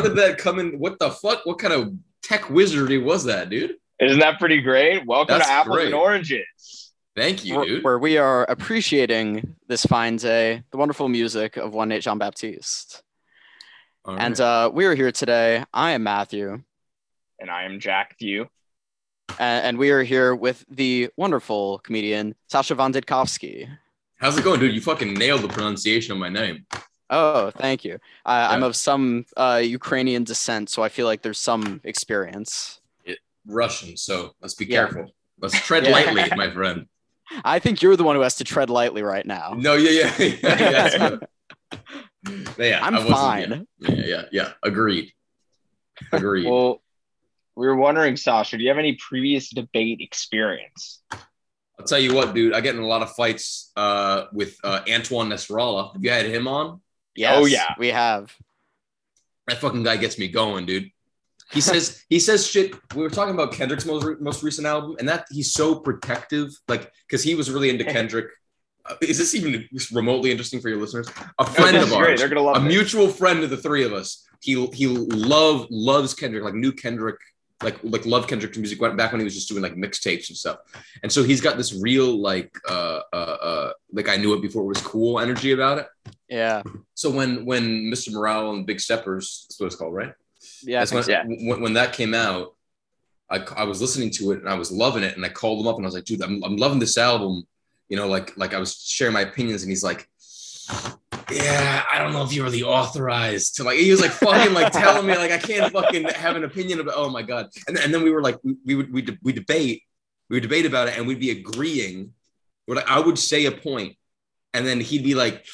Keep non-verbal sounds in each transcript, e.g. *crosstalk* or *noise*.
the Well- heck? How, how did that come in? What the fuck? What kind of tech wizardry was that, dude? Isn't that pretty great? Welcome That's to Apples great. and Oranges. Thank you, where, dude. where we are appreciating this fine day, the wonderful music of one Nate Jean Baptiste. All And uh, we are here today. I am Matthew, And I am Jack Few. a- and we are here with the wonderful comedian Sasha Von Didkovsky. how's it going, dude? You fucking nailed the pronunciation of my name. Oh, thank you. I, I'm of some uh, Ukrainian descent, so I feel like there's some experience. Russian, so let's be Yeah. careful. Let's tread Yeah. lightly, my *laughs* friend. I think you're the one who has to tread lightly right now. No, yeah, yeah, *laughs* yeah. yeah, yeah I'm I fine. Yeah, yeah, yeah, yeah. Agreed. Agreed. Well, we were wondering, Sasha, do you have any previous debate experience? I'll tell you what, dude. I get in a lot of fights uh, with uh, Antoine Nasrallah. Have you had him on? Yes, Oh, yeah. we have. That fucking guy gets me going, dude. He says *laughs* he says shit. We were talking about Kendrick's most re- most recent album, and that he's so protective, like because he was really into *laughs* Kendrick. Uh, is this even remotely interesting for your listeners? A friend this of ours, They're gonna love a this. mutual friend of the three of us. He he love loves Kendrick, like new Kendrick, like like love Kendrick's music went back when he was just doing like mixtapes and stuff. And so he's got this real like uh uh uh like I knew it before it was cool energy about it. Yeah. So when when Mr. Morale and Big Steppers, that's what it's called, right? Yeah. When, so. when, when that came out, I, I was listening to it and I was loving it. And I called him up and I was like, dude, I'm, I'm loving this album. You know, like like I was sharing my opinions and he's like, yeah, I don't know if you're the authorized to like. He was like fucking like telling me like I can't fucking have an opinion about. Oh my god! And, and then we were like we, we would we we debate we would debate about it and we'd be agreeing. Like, I would say a point, and then he'd be like,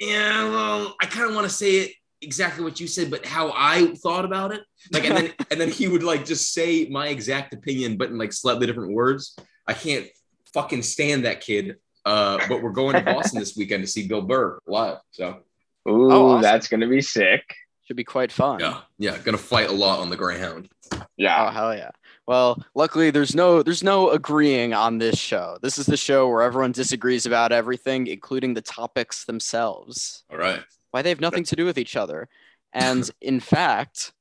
yeah, well, I kind of want to say it exactly what you said, but how I thought about it. Like, and then *laughs* and then he would like just say my exact opinion, but in like slightly different words. I can't fucking stand that kid. Uh, but we're going to Boston this *laughs* weekend to see Bill Burr live. So Ooh, Oh, awesome. that's gonna be sick. Should be quite fun. yeah, yeah, gonna fight a lot on the Greyhound. Yeah, oh Yeah. hell yeah. Well, luckily there's no there's no agreeing on this show. This is the show where everyone disagrees about everything, including the topics themselves. All right. Why they have nothing to do with each other. And *laughs* in fact,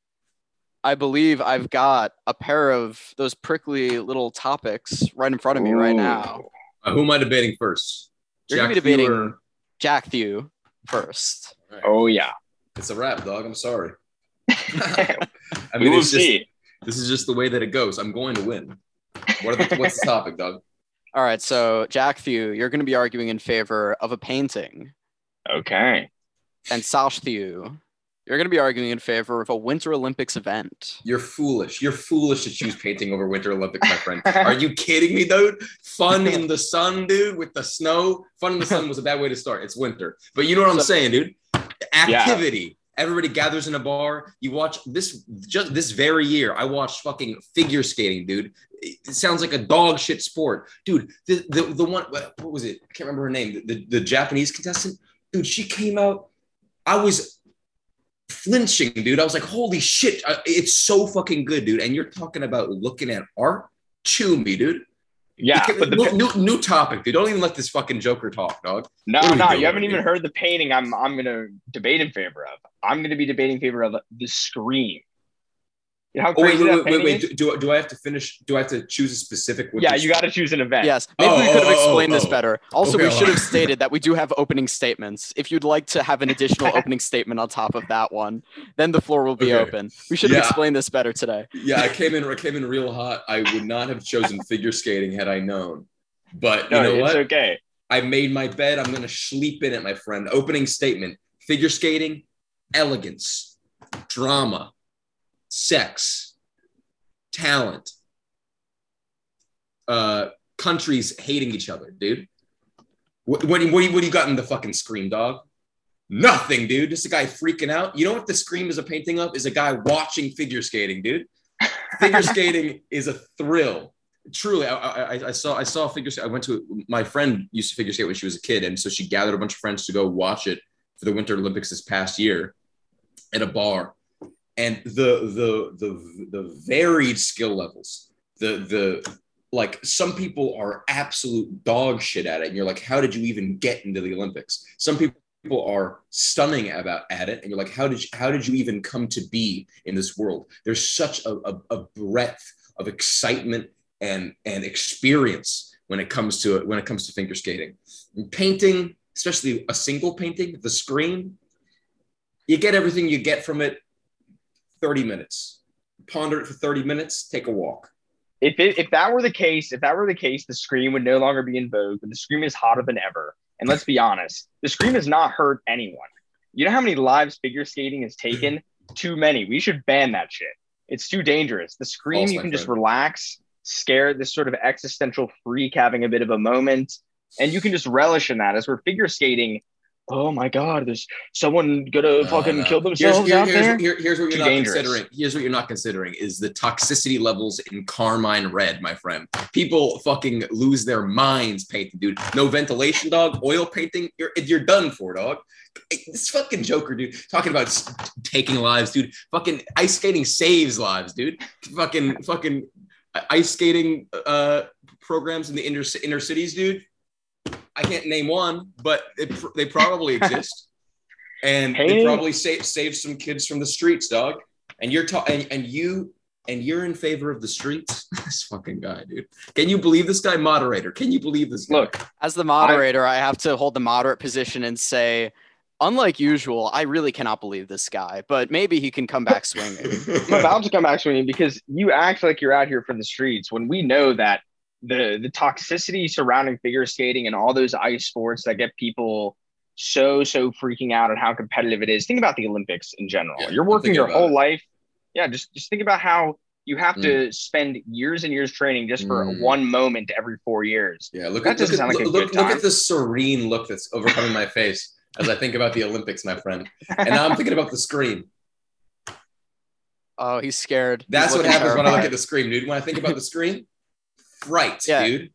I believe I've got a pair of those prickly little topics right in front of me right now. Uh, who am I debating first? You're gonna be Jack debating- Fewer? Jack Thew first. All right. Oh yeah. It's a wrap, dog. I'm sorry. *laughs* *laughs* I we will it's just, see. This is just the way that it goes. I'm going to win. What are the, what's the topic, Doug? *laughs* All right, so Jack Thew, you're going to be arguing in favor of a painting, Okay. and Sash Thew, you're going to be arguing in favor of a Winter Olympics event. You're foolish. You're foolish to choose painting over Winter Olympics, my friend. *laughs* Are you kidding me, dude? Fun in the *laughs* sun, dude, with the snow. Fun in the sun was a bad way to start. It's winter. But you know what I'm So- saying, dude? Activity. Everybody gathers in a bar. You watch this just this very year. I watched fucking figure skating, dude. It sounds like a dog shit sport, dude. The the, the one what was it? I can't remember her name. The, the, the Japanese contestant, dude. She came out. I was flinching, dude. I was like, holy shit, uh, it's so fucking good, dude. And you're talking about looking at art. Chew me, dude. Yeah, but the new, new, new topic, dude. Don't even let this fucking Joker talk, dog. no, what are we no, doing, you haven't even heard the painting. I'm I'm gonna debate in favor of. I'm gonna be debating in favor of the Scream. You know how Oh wait, wait, that wait, wait, painting wait. Do, do, do I have to finish? Do I have to choose a specific? which Yeah, you got to choose an event. Yes, maybe Oh, we could have oh, oh, explained this oh. better. Also, Okay, we should have *laughs* stated that we do have opening statements. If you'd like to have an additional *laughs* opening statement on top of that one, then the floor will be Okay. open. We should have explained this better today. Yeah, I came in. I came in real hot. I would not have chosen *laughs* figure skating had I known. But you No, know it's what? okay. I made my bed. I'm gonna sleep in it, my friend. Opening statement: figure skating, elegance, drama, sex, talent, uh, countries hating each other, dude. What, what, what, what do you got in the fucking scream, dog? Nothing, dude. Just a guy freaking out. You know what the scream is a painting of? Is a guy watching figure skating, dude. Figure *laughs* skating is a thrill. Truly, I, I, I saw I saw figure skate. I went to my friend used to figure skate when she was a kid, and so she gathered a bunch of friends to go watch it for the Winter Olympics this past year at a bar. And the the the the varied skill levels, the the like some people are absolute dog shit at it, and you're like, how did you even get into the Olympics? Some people are stunning about at it and you're like how did you how did you even come to be in this world there's such a, a, a breadth of excitement and and experience when it comes to it when it comes to figure skating and painting especially a single painting the scream you get everything you get from it 30 minutes ponder it for 30 minutes take a walk If it, if that were the case, if that were the case, the scream would no longer be in vogue. But the scream is hotter than ever. And let's be honest, the scream has not hurt anyone. You know how many lives figure skating has taken? too many. We should ban that shit. It's too dangerous. The scream, False, you can just friend. relax, scare this sort of existential freak having a bit of a moment, and you can just relish in that. As we're figure skating, oh my god, there's someone gonna No, fucking no. kill Here's, themselves here- out here's, there. here- here's what you're not dangerous. considering. Here's what you're not considering is the toxicity levels in Carmine Red, my friend. People fucking lose their minds painting, dude. No ventilation, dog. Oil painting, you're you're done for, dog. This fucking Joker, dude, talking about taking lives, dude. Fucking ice skating saves lives, dude. Fucking fucking ice skating uh programs in the inner inner cities, dude. I can't name one, but it, they probably *laughs* exist, and they probably save save some kids from the streets, dog. And you're ta- and, and you and you're in favor of the streets. *laughs* this fucking guy, dude. Can you believe this guy, moderator? Can you believe this? Guy? Look, As the moderator, I have to hold the moderate position and say, unlike usual, I really cannot believe this guy, but maybe he can come back swinging. *laughs* I'm about to come back swinging because you act like you're out here for the streets when we know that the the toxicity surrounding figure skating and all those ice sports that get people so so freaking out and how competitive it is. Think about the Olympics in general. Yeah, you're working your whole it. life. Yeah, just just think about how you have to spend years and years training just for Mm. one moment every four years. Yeah, look That at look, doesn't at, sound like look, a good look time. at the serene look that's overcoming my face as I think about the Olympics, my friend. And now I'm thinking about the scream. *laughs* Oh, he's scared. He's That's what looking happens when I look at the scream, dude. When I think about the scream, fright, Yeah. dude.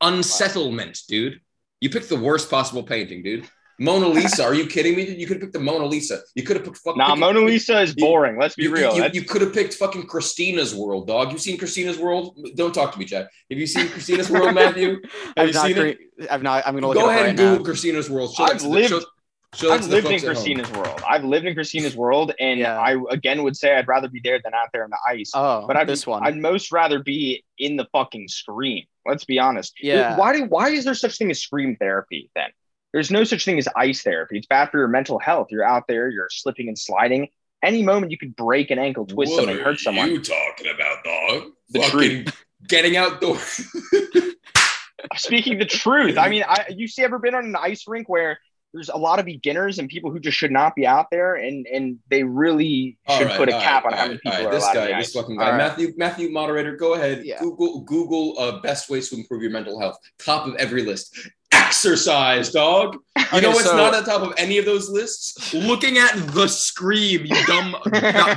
Unsettlement, dude. You picked the worst possible painting, dude. Mona Lisa. Are you kidding me? You could have picked the Mona Lisa. You could have picked fucking. Nah, Mona Lisa is you- boring. Let's be You, real. you, you could have picked fucking Christina's World, dog. You seen Christina's World? Don't talk to me, Jack. Have you seen Christina's World, *laughs* Matthew? Have I've you not, seen it? cre- I've not. I'm gonna look Go it up ahead right and Google now. Christina's World. Show I've lived- show- that I've lived in. Christina's world. I've lived in Christina's world, and Yeah. I again would say I'd rather be there than out there in the ice. Oh, but I'd, this one. I'd most rather be in the fucking scream. Let's be honest. Yeah. Why do why is there such thing as scream therapy then? There's no such thing as ice therapy. It's bad for your mental health. You're out there, you're slipping and sliding. Any moment you could break an ankle, twist what something, are hurt someone. you talking about, dog? The Fucking getting outdoors. *laughs* Speaking the truth. I *laughs* mean, I you see ever been on an ice rink where there's a lot of beginners and people who just should not be out there, and and they really All should right, put a cap right, on how many people right. are This allowed guy, in the this fucking guy, All right. Matthew, Matthew, moderator, go ahead. Yeah. Google, Google, uh, best ways to improve your mental health. Top of every list. Exercise, dog. You Okay, know what's so- not on top of any of those lists? Looking at the scream, you dumb *laughs*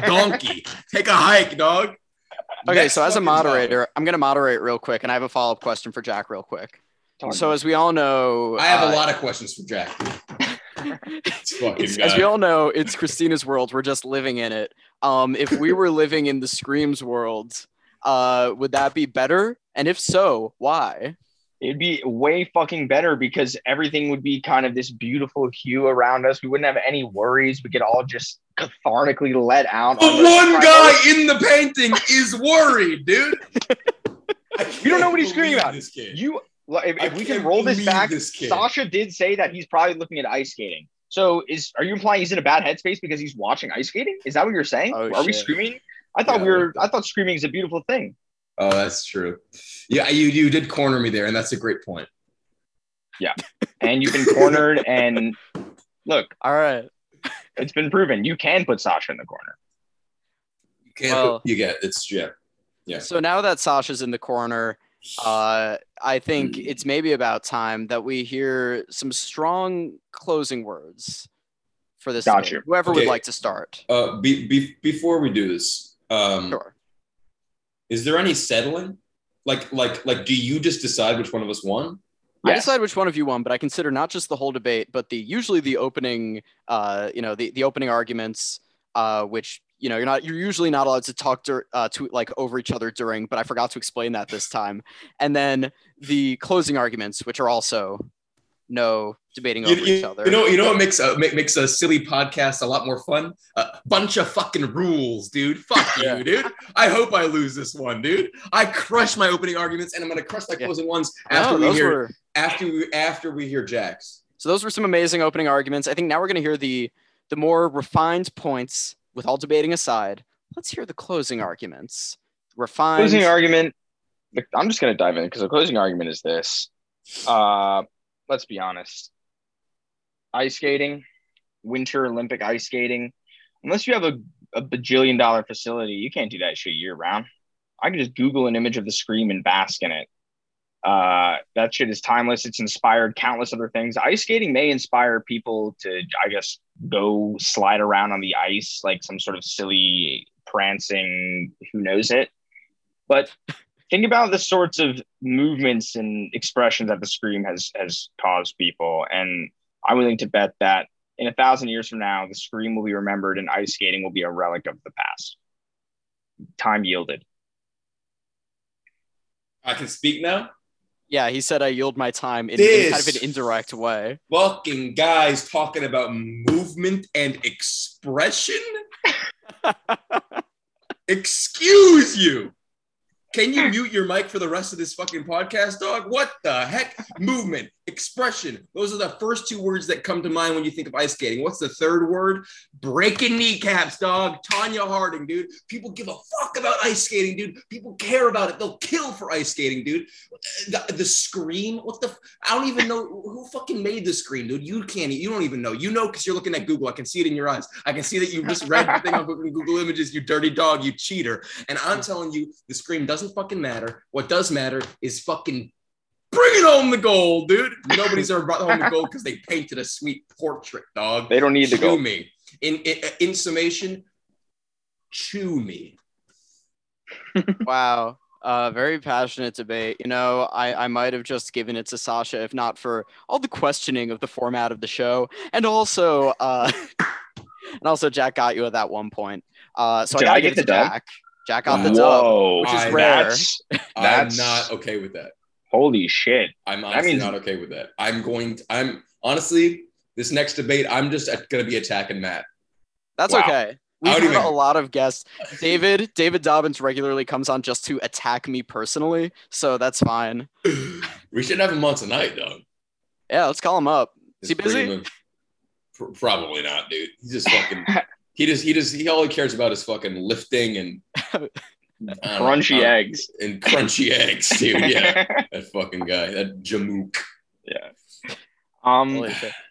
donkey. Take a hike, dog. Okay, Next so as a fucking topic. moderator, I'm gonna moderate real quick, and I have a follow up question for Jack, real quick. Talk So as we all know, I have uh, a lot of questions for Jack. *laughs* Dude. This fucking it's, guy. as we all know, it's Christina's world. We're just living in it. Um, if we were living in the Screams world, uh, would that be better? And if so, why? It'd be way fucking better because everything would be kind of this beautiful hue around us. We wouldn't have any worries. We could all just cathartically let out. the on one guy in the painting is worried, dude. *laughs* You don't know what he's screaming about. This kid. You, if, if we can roll this back, this. Sasha did say that he's probably looking at ice skating. So is are you implying he's in a bad headspace because he's watching ice skating? Is that what you're saying? Oh, are we screaming? I thought Yeah, we were. what I thought screaming is a beautiful thing. Oh, that's true. Yeah, you you did corner me there, and that's a great point. Yeah, and you've been cornered. *laughs* And look, All right. it's been proven you can put Sasha in the corner. You can't. Well- you get it's yeah. Yeah. So now that Sasha's in the corner, uh, I think Hmm. it's maybe about time that we hear some strong closing words for this. Got debate. you. Whoever Okay. would like to start. Uh, be, be, before we do this, um, Sure. is there any settling? Like like like, do you just decide which one of us won? I Yes. decide which one of you won, but I consider not just the whole debate, but the usually the opening, uh, you know, the, the opening arguments, uh, which you know you're not you're usually not allowed to talk dur- uh, to like over each other during, but I forgot to explain that this time. And then the closing arguments, which are also no debating You, over you- each other. you know, you know what makes a make, makes a silly podcast a lot more fun? A bunch of fucking rules, dude. Fuck *laughs* Yeah. you, dude. I hope I lose this one, dude. I crush my opening arguments, and I'm gonna crush my Yeah. closing ones No, after we hear were after we, after we hear Jack's. so those were some amazing opening arguments. I think now we're going to hear the the more refined points with all debating aside. Let's hear the closing arguments. Refined. closing argument. I'm just gonna dive in because the closing argument is this. Uh, let's be honest. Ice skating, Winter Olympic ice skating. Unless you have a, a bajillion dollar facility, you can't do that shit year round. I can just Google an image of the scream and bask in it. Uh, that shit is timeless. It's inspired countless other things. Ice skating may inspire people to, I guess, go slide around on the ice like some sort of silly prancing, who knows it. But think about the sorts of movements and expressions that the scream has has caused people, and I'm willing to bet that in a thousand years from now, the scream will be remembered, and ice skating will be a relic of the past. Time yielded. I can speak now. Yeah, he said I yield my time in, in kind of an indirect way. Fucking guys talking about movement and expression. *laughs* Excuse you. Can you mute your mic for the rest of this fucking podcast, dog? What the heck? Movement, expression. Those are the first two words that come to mind when you think of ice skating. What's the third word? Breaking kneecaps, dog. Tonya Harding, dude. People give a fuck about ice skating, dude. People care about it. They'll kill for ice skating, dude. The, the scream. What the? I don't even know who fucking made the scream, dude. You can't. You don't even know. You know because you're looking at Google. I can see it in your eyes. I can see that you just read the thing on Google Images. You dirty dog. You cheater. And I'm telling you, the scream doesn't fucking matter. What does matter is fucking bringing home the gold, dude. *laughs* Nobody's ever brought home the gold because they painted a sweet portrait, dog. They don't need to chew go. me. In, in in summation, chew me. *laughs* Wow. Uh, very passionate debate. You know, I, I might have just given it to Sasha if not for all the questioning of the format of the show, and also, uh, *laughs* and also Jack got you at that one point. Uh, so Did I gotta I get give it to the dub? Jack. Jack got the Wow. dub. Whoa, which is I- rare. That's I'm That's- not okay with that. Holy shit. I'm honestly means- not okay with that. I'm going. To, I'm honestly this next debate. I'm just going to be attacking Matt. That's Wow. okay. We've had even- a lot of guests. David David Dobbins regularly comes on just to attack me personally, so that's fine. *sighs* we should have him on tonight, though. Yeah, let's call him up. Is he busy? him Probably not, dude. He's just fucking. he just he just he all he cares about is fucking lifting and *laughs* I don't know, Crunchy uh, eggs. and crunchy eggs, dude. Yeah, *laughs* that fucking guy, that Jamook. yeah. Um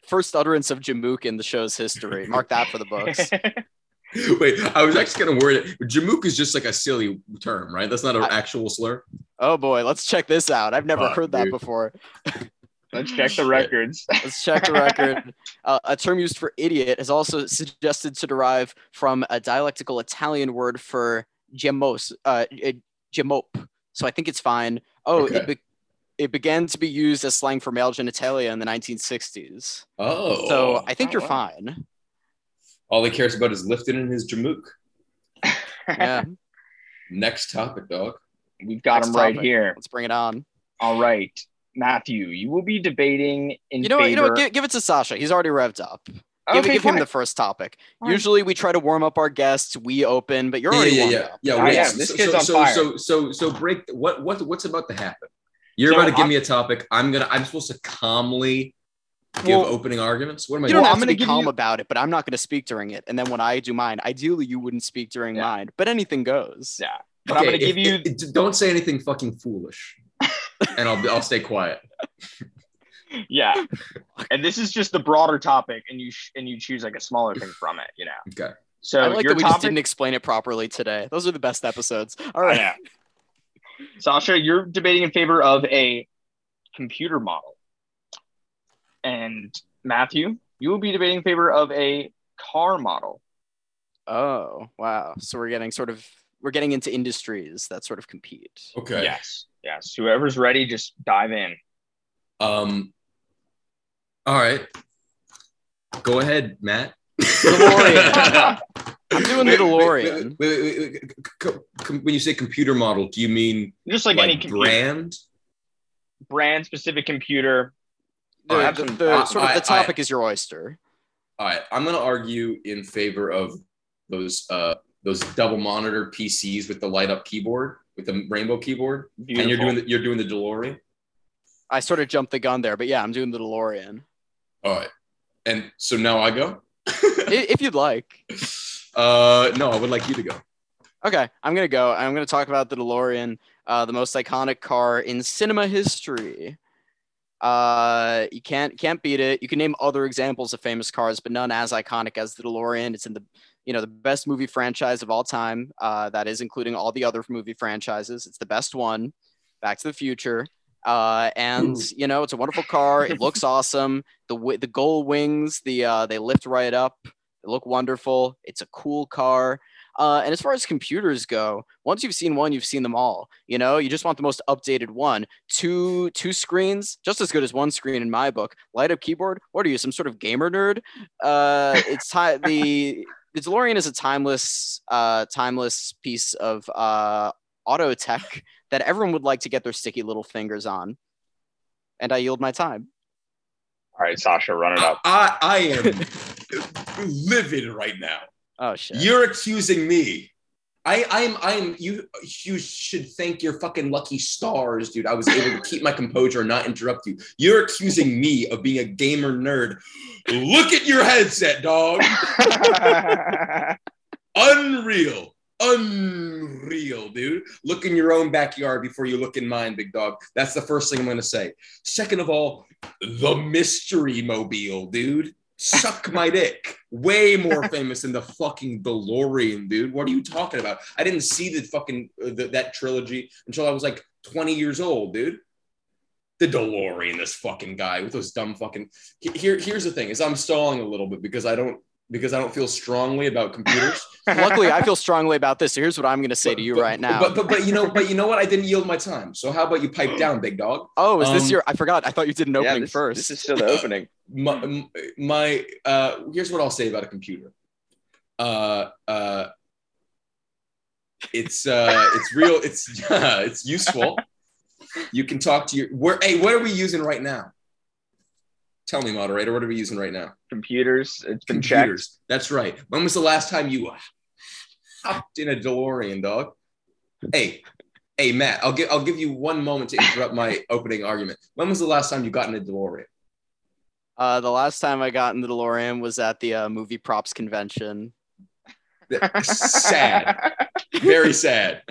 First utterance of Jamook in the show's history. Mark that for the books. *laughs* Wait, I was actually gonna word it. Jamook is just like a silly term, right? That's not an I- actual slur. Oh boy, let's check this out. I've never Fuck, heard that dude. before. Let's check the records. *laughs* Let's check the record. Uh, a term used for idiot is also suggested to derive from a dialectical Italian word for gemos, uh, uh, gemope. So I think it's fine. Oh, Okay. it, be- it began to be used as slang for male genitalia in the 1960s. Oh, So I think Oh, you're wow. fine. all he cares about is lifting in his Jamook. Yeah, *laughs* Next topic, dog. We've got Next him right topic. here. let's bring it on. All right. Matthew, you will be debating in You know what? You know what? Give, give it to Sasha. He's already revved up. Give, okay, give him fine. the first topic. Fine. Usually we try to warm up our guests. We open, but you're Yeah, already yeah, warmed yeah, up. yeah. I wait, am. This so, kid's so, on so, fire. so, so, so, break. What, what, what's about to happen? You're So about to give I'm- me a topic. I'm gonna. I'm supposed to calmly give Well, opening arguments. What am I You doing? don't have I'm gonna be calm you- about it, but I'm not going to speak during it. And then when I do mine, ideally you wouldn't speak during Yeah. mine. But anything goes. Yeah. But I'm going to give you. if- if- don't say anything fucking foolish, and I'll I'll stay quiet. Yeah. *laughs* And this is just the broader topic, and you sh- and you choose like a smaller thing *sighs* from it. You know. Okay. So I like your that we just didn't explain it properly today. Those are the best episodes. All I right. know. Sasha, you're debating in favor of a computer model. And Matthew, you will be debating in favor of a car model. Oh, wow. So we're getting sort of we're getting into industries that sort of compete. Okay. Yes. Yes. Whoever's ready, just dive in. Um. All right. Go ahead, Matt. DeLorean. *laughs* I'm doing the Wait, wait, DeLorean. wait, wait, wait, wait, wait. Co- com- When you say computer model, do you mean just like, like, any computer, brand? brand specific computer. The, All right, the- the- I- sort of I- the topic is your oyster. All right, I'm gonna argue in favor of those uh those double monitor PCs with the light up keyboard with the rainbow keyboard, and you're doing the, you're doing the DeLorean. I sort of jumped the gun there, but yeah, I'm doing the DeLorean. All right, and so now I go. If you'd like. *laughs* uh, no, I would like you to go. Okay, I'm gonna go. I'm gonna talk about the DeLorean, uh, the most iconic car in cinema history. Uh, you can't can't beat it. You can name other examples of famous cars, but none as iconic as the DeLorean. It's in the you know the best movie franchise of all time. Uh, that is including all the other movie franchises. It's the best one. Back to the Future. Uh, and you know it's a wonderful car. It looks *laughs* awesome. The the gold wings, the uh, they lift right up. They look wonderful. It's a cool car. Uh, and as far as computers go, once you've seen one, you've seen them all. You know, you just want the most updated one. Two two screens, just as good as one screen in my book. Light up keyboard. What are you, some sort of gamer nerd? Uh, it's ti- the *laughs* the DeLorean is a timeless uh, timeless piece of uh, auto tech that everyone would like to get their sticky little fingers on. And I yield my time. All right, Sasha, run it up. I I am *laughs* livid right now. Oh shit. You're accusing me. I I'm I'm you you should thank your fucking lucky stars, dude. I was able to keep my composure and not interrupt you. You're accusing me of being a gamer nerd. Look at your headset, dog. *laughs* Unreal. Unreal, dude. Look in your own backyard before you look in mine, big dog. That's the first thing I'm going to say. Second of all, the mystery mobile, dude. Suck my dick. Way more *laughs* famous than the fucking DeLorean, dude. What are you talking about? I didn't see the fucking uh, the, that trilogy until I was like 20 years old, dude. The DeLorean, this fucking guy with those dumb fucking. Here, here's the thing: is I'm stalling a little bit because I don't because I don't feel strongly about computers. *laughs* Luckily, I feel strongly about this. So here's what I'm going to say But- to you but- right now. But, but but you know but you know what? I didn't yield my time. So how about you pipe down, big dog? oh, is this um, your? I forgot. I thought you did an yeah, opening this, first. this is still the opening. *laughs* My, my uh, here's what I'll say about a computer. Uh, uh, it's uh, it's real. It's *laughs* it's useful. You can talk to your. Where? Hey, what are we using right now? Tell me, moderator. What are we using right now? Computers, it's been checked. Computers. That's right. When was the last time you hopped in a DeLorean, dog? Hey, hey, Matt. I'll give I'll give you one moment to interrupt my *laughs* opening argument. When was the last time you got in a DeLorean? Uh, the last time I got in the DeLorean was at the uh, movie props convention. Sad. Very sad.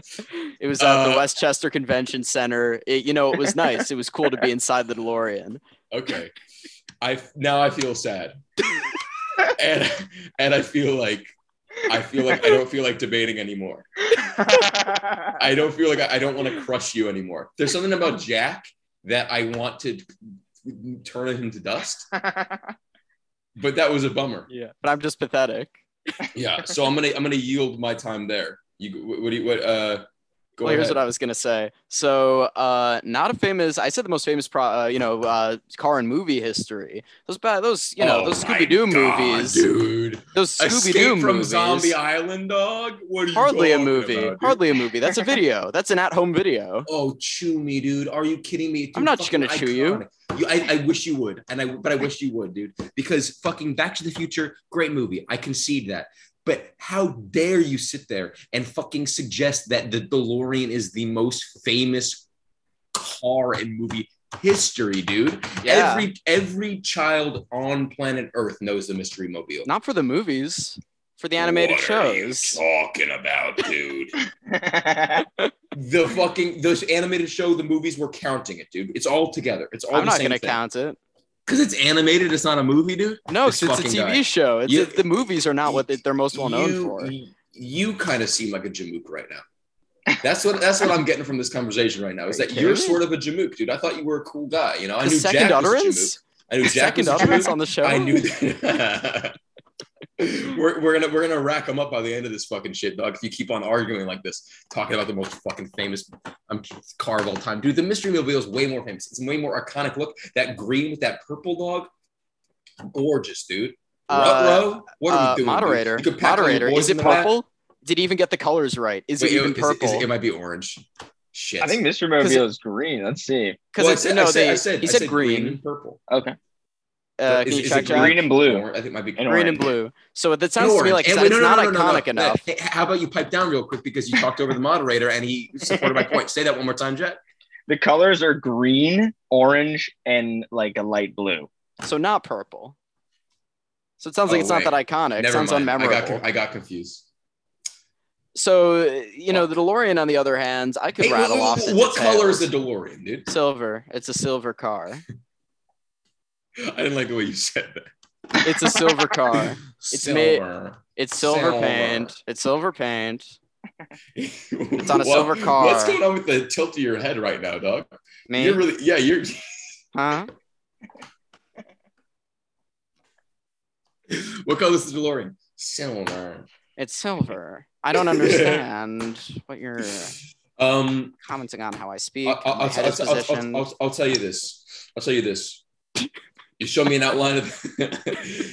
It was at the Uh, Westchester Convention Center. It, you know, it was nice. It was cool to be *laughs* inside the DeLorean. Okay. I now I feel sad. and and I feel like I feel like I don't feel like debating anymore. I don't feel like I, I don't want to crush you anymore. There's something about Jack that I want to turn him to dust, but that was a bummer. Yeah, but I'm just pathetic. Yeah, so I'm gonna I'm gonna yield my time there. You what, what do you what uh go well, here's what I was gonna say. So, uh, not a famous. I said the most famous, pro, uh, you know, uh, car and movie history. Those bad, those you know, Oh those Scooby Doo movies. dude. Those Scooby Doo from movies. Zombie Island, dog. What are you Hardly a movie. about. Hardly a movie. That's a video. That's an at-home video. Oh, chew me, dude. Are you kidding me? Dude, I'm not just gonna chew you. You, I, I wish you would, and I, but I wish you would, dude. Because fucking Back to the Future, great movie. I concede that. But how dare you sit there and fucking suggest that the DeLorean is the most famous car in movie history, dude? Yeah. Every every child on planet Earth knows the Mystery Mobile. Not for the movies, for the animated What are you shows. talking about, dude? *laughs* the fucking those animated show, the movies, we're counting it, dude. It's all together. It's all I'm the not same gonna thing. count it. Because it's animated. It's not a movie, dude. No, 'cause it's a TV guy. show. It's You- the movies are not what they- they're most well known you, for. You, kind of seem like a Jamook right now. That's what that's what I'm getting from this conversation right now. Is Are that you're sort of a Jamook, dude. I thought you were a cool guy. You know, I The knew second Jack was a utterance. Jamook. I knew Jack second utterance on the show. I knew that. *laughs* *laughs* we're, we're gonna we're gonna rack them up by the end of this fucking shit, dog. If you keep on arguing like this, talking about the most fucking famous um, car of all time, dude. The Mystery Mobile is way more famous. It's way more iconic. Look, that green with that purple dog, gorgeous, dude. Uh, Ruh-roh? what are Uh, we doing? moderator, You could pack all your moderator. Is it in the back. purple? Did he even get the colors right? Is Wait, it even is purple? is it, it might be orange. Shit. I think Mystery Mobile is green. Let's see. Because Well, it's no, I said, they, I said, he I said said green. and purple. Okay. Uh, Is- can you is check it Jack? green and blue? Or- I think it might be And Green orange. and blue. So that And sounds to me like And it's wait, no, not no, no, no, no, iconic no. enough. Hey, how about you pipe down real quick because you talked over the moderator and he supported my point. Say that one more time, Jet. *laughs* The colors are green, orange, and like a light blue. So not purple. So it sounds like Oh, it's not that iconic. It Never sounds mind. I unmemorable. got, I got confused. so you know the DeLorean, on the other hand, I could Hey, rattle wh- wh- off. the what color is the details. DeLorean, dude? silver? It's a silver car. *laughs* I didn't like the way you said that. It's a silver car. *laughs* It's made- Silver. It's silver, Silver. paint. It's silver paint. *laughs* it's on a silver car. What's going on with the tilt of your head right now, dog? Me? You're really, yeah, you're. *laughs* huh? what color is the DeLorean? Silver. It's silver. I don't understand what you're Um, commenting on. How I speak. I'll, I'll, my I'll, head is I'll, I'll, positioned. I'll, I'll tell you this. I'll tell you this. You show me an outline of. *laughs*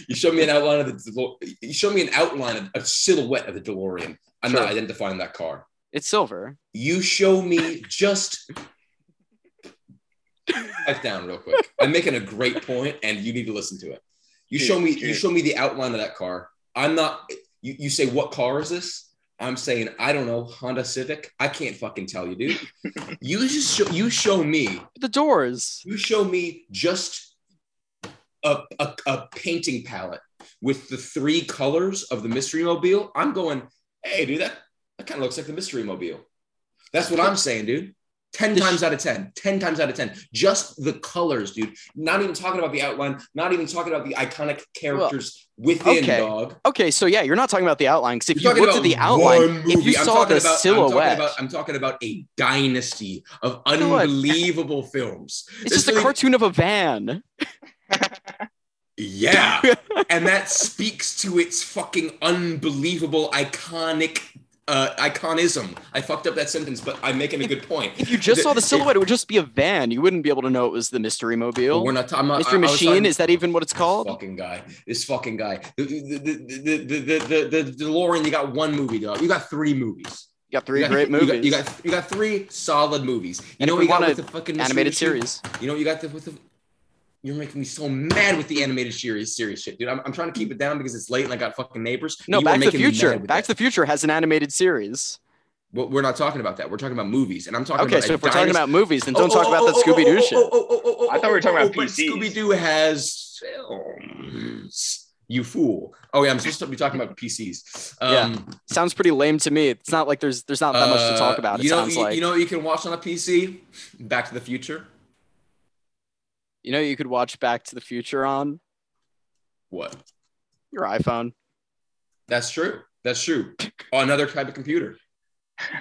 you show me an outline of the. You show me an outline of a silhouette of the DeLorean. I'm Sure. not identifying that car. It's silver. You show me just. Pipe down real quick. I'm making a great point, and you need to listen to it. You show me. You show me the outline of that car. I'm not. You, you say what car is this? I'm saying I don't know Honda Civic. I can't fucking tell you, dude. *laughs* you just show, you show me The doors. you show me just a, a, a painting palette with the three colors of the mystery mobile. I'm going, hey, dude, that, that kind of looks like the mystery mobile. That's what I'm saying, dude. 10 times out of 10, 10 times out of 10. Just the colors, dude. Not even talking about the outline, not even talking about the iconic characters within, okay. dog. Okay, so yeah, you're not talking about the outline because if You're you looked at the outline, if you I'm saw talking the about- silhouette, I'm talking, about, I'm talking about a dynasty of unbelievable films. it's just a cartoon of a van. Yeah. *laughs* and that speaks to its fucking unbelievable iconic uh iconism. I fucked up that sentence, but I'm making a good point. If you just saw the silhouette, it would just be a van. You wouldn't be able to know it was the mystery mobile. we're not talking about Mystery I- I Machine, talking- is that even what it's called? Fucking guy. This fucking guy. The, the, the, the, the, the, the, the DeLorean, you got one movie, dog. You got three movies. You got three You got- great you got- movies. You got, you got three solid movies. You And know what we you got with the fucking animated series. You know what you got the, with the you're making me so mad with the animated series series shit, dude. I'm, I'm trying to keep it down because it's late and I got fucking neighbors. No, Back to the Future. Back to the Future has an animated series. Well, we're not talking about that. We're talking about movies, and I'm talking Okay, about. so if we're talking about movies, then Oh, don't talk oh, about that oh, Scooby Doo shit. oh, oh, oh, oh, oh, I thought we were talking about but PCs. Scooby Doo has films. You fool! Oh yeah, I'm supposed to be talking about PCs. Um, Sounds pretty lame to me. It's not like there's there's not that much to talk uh, about. It you know, sounds you, like you know, what you can watch on a PC. Back to the Future. You know you could watch Back to the Future on What? your iPhone. That's true. That's true. Oh, another type of computer.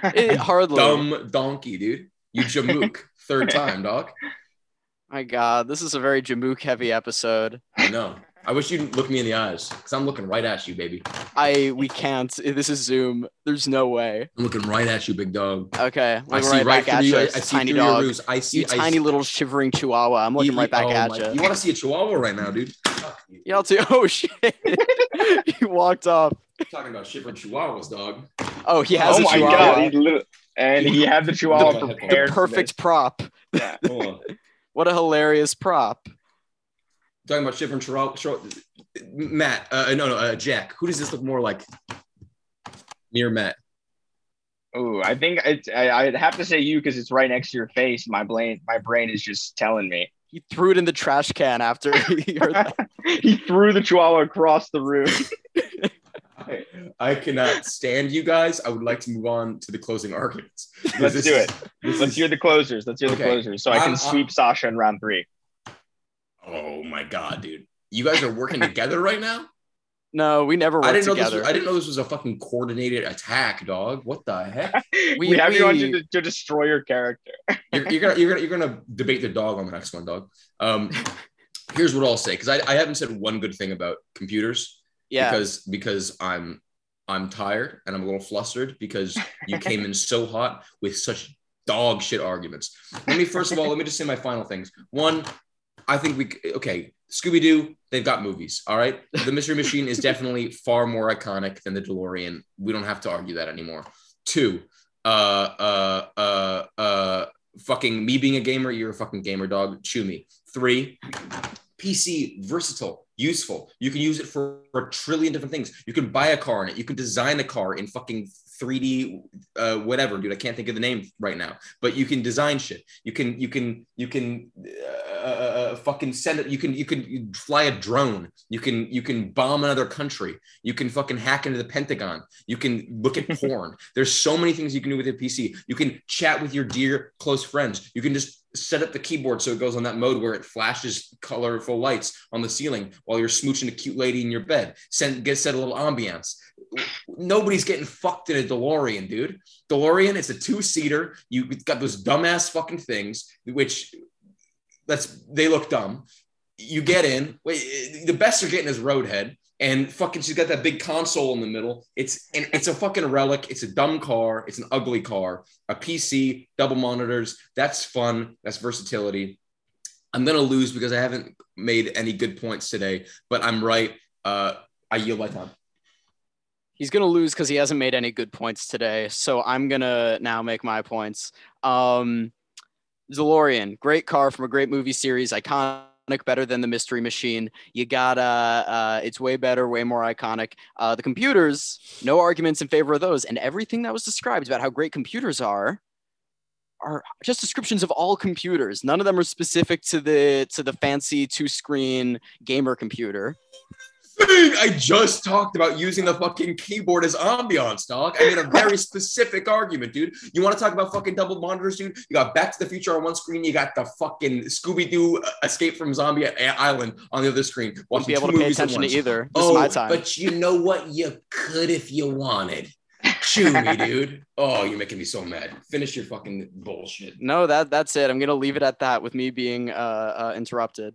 It, *laughs* hardly. Dumb donkey, dude. You jamook. Third *laughs* time, dog. My God, this is a very Jamook heavy episode. I know. I wish you'd look me in the eyes because I'm looking right at you, baby. I we can't. This is Zoom. There's no way. I'm looking right at you, big dog. Okay, I looking see right, right back at through you, you. I, I see tiny through your dog. ruse. I see. You I tiny see, little shivering chihuahua. I'm looking you- right back oh at my- you. You want to see a chihuahua right now, dude? Fuck you. Yeah, I'll tell. *laughs* Oh shit! *laughs* he walked off. Talking about shivering chihuahuas, dog. Oh, he has oh a my chihuahua. god! He lit- and he had the *laughs* chihuahua The- the prepared. the perfect prop. Yeah. What a hilarious prop. Talking about shivering chihuahua. chihuahua- Matt, uh, no, no, uh, Jack. Who does this look more like? Near Matt. Oh, I think it's, I, I'd have to say you because it's right next to your face. My brain, my brain is just telling me. He threw it in the trash can after he *laughs* heard that. he threw the chihuahua across the room. *laughs* I, I cannot stand you guys. I would like to move on to the closing arguments. Let's this do is- it. Let's is- hear the closers. Let's hear Okay. the closers, so I can I'm- sweep Sasha in round three. Oh my god, dude! You guys are working together right now. *laughs* No, we never I didn't know together. this. Was, I didn't know this was a fucking coordinated attack, dog. What the heck? *laughs* We, We- have you on to, to destroy your character. *laughs* You're, you're gonna you're gonna you're gonna debate the dog on the next one, dog. Um, here's what I'll say because I, I haven't said one good thing about computers yeah. because because I'm I'm tired and I'm a little flustered because you came in so hot with such dog shit arguments. Let me first of all let me just say my final things. One, I think we okay. Scooby Doo, they've got movies. All right, the Mystery Machine is definitely *laughs* far more iconic than the DeLorean. We don't have to argue that anymore. Two, uh, uh, uh, uh, fucking me being a gamer, you're a fucking gamer dog. Chew me. Three, PC versatile, useful. You can use it for a trillion different things. You can buy a car in it. You can design a car in fucking 3D, uh, whatever, dude. I can't think of the name right now, but you can design shit. You can, you can, you can, uh, uh, fucking send it. You can, you can fly a drone. You can, you can bomb another country. You can fucking hack into the Pentagon. You can look at *laughs* porn. There's so many things you can do with your PC. You can chat with your dear close friends. You can just set up the keyboard so it goes on that mode where it flashes colorful lights on the ceiling while you're smooching a cute lady in your bed. Send get set a little ambiance. Nobody's getting fucked in a DeLorean, dude. DeLorean, it's a two-seater. You got those dumbass fucking things, which that's they look dumb. You get in. Wait, the best you're getting is Roadhead and fucking she's got that big console in the middle. It's and it's a fucking relic. It's a dumb car. It's an ugly car. A PC, double monitors. That's fun. That's versatility. I'm gonna lose because I haven't made any good points today, but I'm right. Uh, I yield my time. He's gonna lose because he hasn't made any good points today. So I'm gonna now make my points. Um, DeLorean, great car from a great movie series, iconic better than the mystery machine you gotta uh it's way better way more iconic uh the computers no arguments in favor of those and everything that was described about how great computers are are just descriptions of all computers none of them are specific to the to the fancy two screen gamer computer I just talked about using the fucking keyboard as ambiance, dog. I made a very *laughs* specific argument, dude. You want to talk about fucking double monitors, dude? You got Back to the Future on one screen. You got the fucking Scooby Doo Escape from Zombie Island on the other screen. Won't be able to pay attention to either. This oh, is my time. But you know what? You could if you wanted. Chew me, dude. *laughs* Oh, you're making me so mad. Finish your fucking bullshit. No, that that's it. I'm gonna leave it at that with me being uh, uh interrupted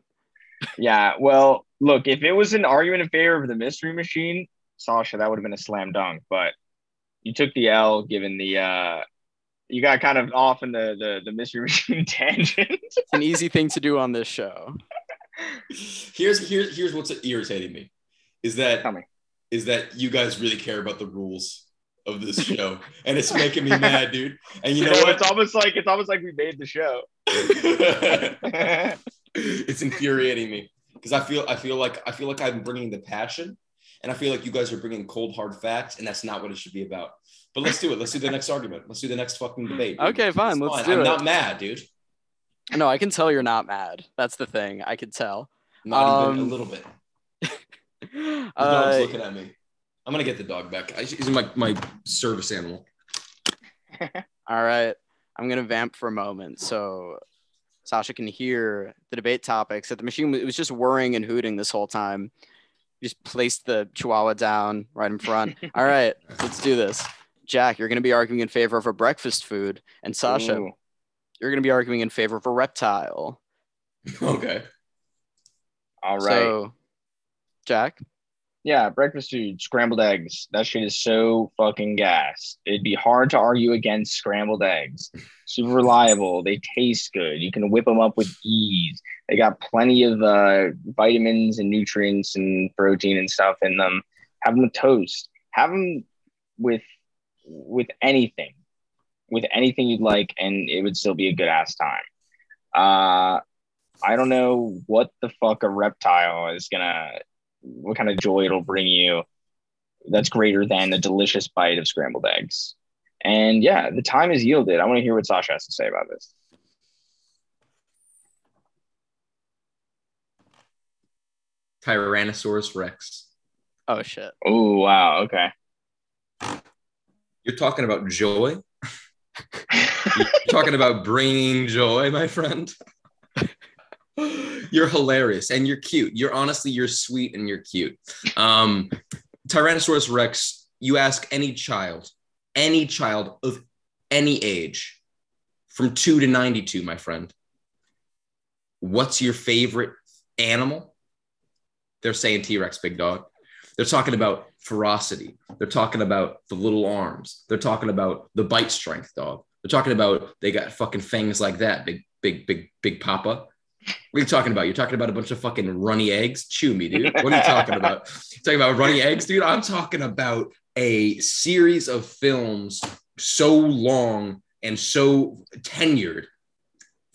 yeah, well, look, if it was an argument in favor of the mystery machine, Sasha, that would have been a slam dunk. But you took the L, given the uh, you got kind of off in the the, the mystery *laughs* machine tangent. it's an easy thing to do on this show. *laughs* Here's here's here's what's irritating me, is that is that you guys really care about the rules of this show, and it's making me mad, dude. And you know, what? it's almost like it's almost like we made the show. *laughs* it's infuriating me because I feel I feel like I feel like I'm bringing the passion, and I feel like you guys are bringing cold hard facts, and that's not what it should be about. But let's do it. Let's do the next argument. Let's do the next fucking debate. Dude. Okay, fine. It's let's fine. do I'm it. not mad, dude. No, I can tell you're not mad. That's the thing. I could tell. Not um, even a little bit. *laughs* the dog's uh, looking at me. I'm gonna get the dog back. He's my my service animal. *laughs* All right. I'm gonna vamp for a moment. So Sasha can hear the debate topics. That the machine it was just whirring and hooting this whole time. Just placed the chihuahua down right in front. *laughs* All right, let's do this. Jack, you're going to be arguing in favor of a breakfast food, and Sasha, Ooh. you're going to be arguing in favor of a reptile. *laughs* Okay. All right. So, Jack. Yeah, breakfast food, scrambled eggs. That shit is so fucking gas. It'd be hard to argue against scrambled eggs. Super reliable. They taste good. You can whip them up with ease. They got plenty of uh, vitamins and nutrients and protein and stuff in them. Have them with toast. Have them with with anything, with anything you'd like, and it would still be a good ass time. Uh, I don't know what the fuck a reptile is gonna what kind of joy it'll bring you that's greater than a delicious bite of scrambled eggs. And yeah, the time is yielded. I want to hear what Sasha has to say about this. Tyrannosaurus Rex. Oh shit. Oh wow. Okay. You're talking about joy. *laughs* You're talking about bringing joy, my friend. You're hilarious and you're cute. You're honestly, you're sweet and you're cute. Um, Tyrannosaurus Rex, you ask any child, any child of any age, from two to 92, my friend, what's your favorite animal? They're saying T Rex, big dog. They're talking about ferocity. They're talking about the little arms. They're talking about the bite strength, dog. They're talking about they got fucking fangs like that, big, big, big, big papa. What are you talking about? You're talking about a bunch of fucking runny eggs? Chew me, dude. What are you talking about? *laughs* talking about runny eggs, dude? I'm talking about a series of films so long and so tenured.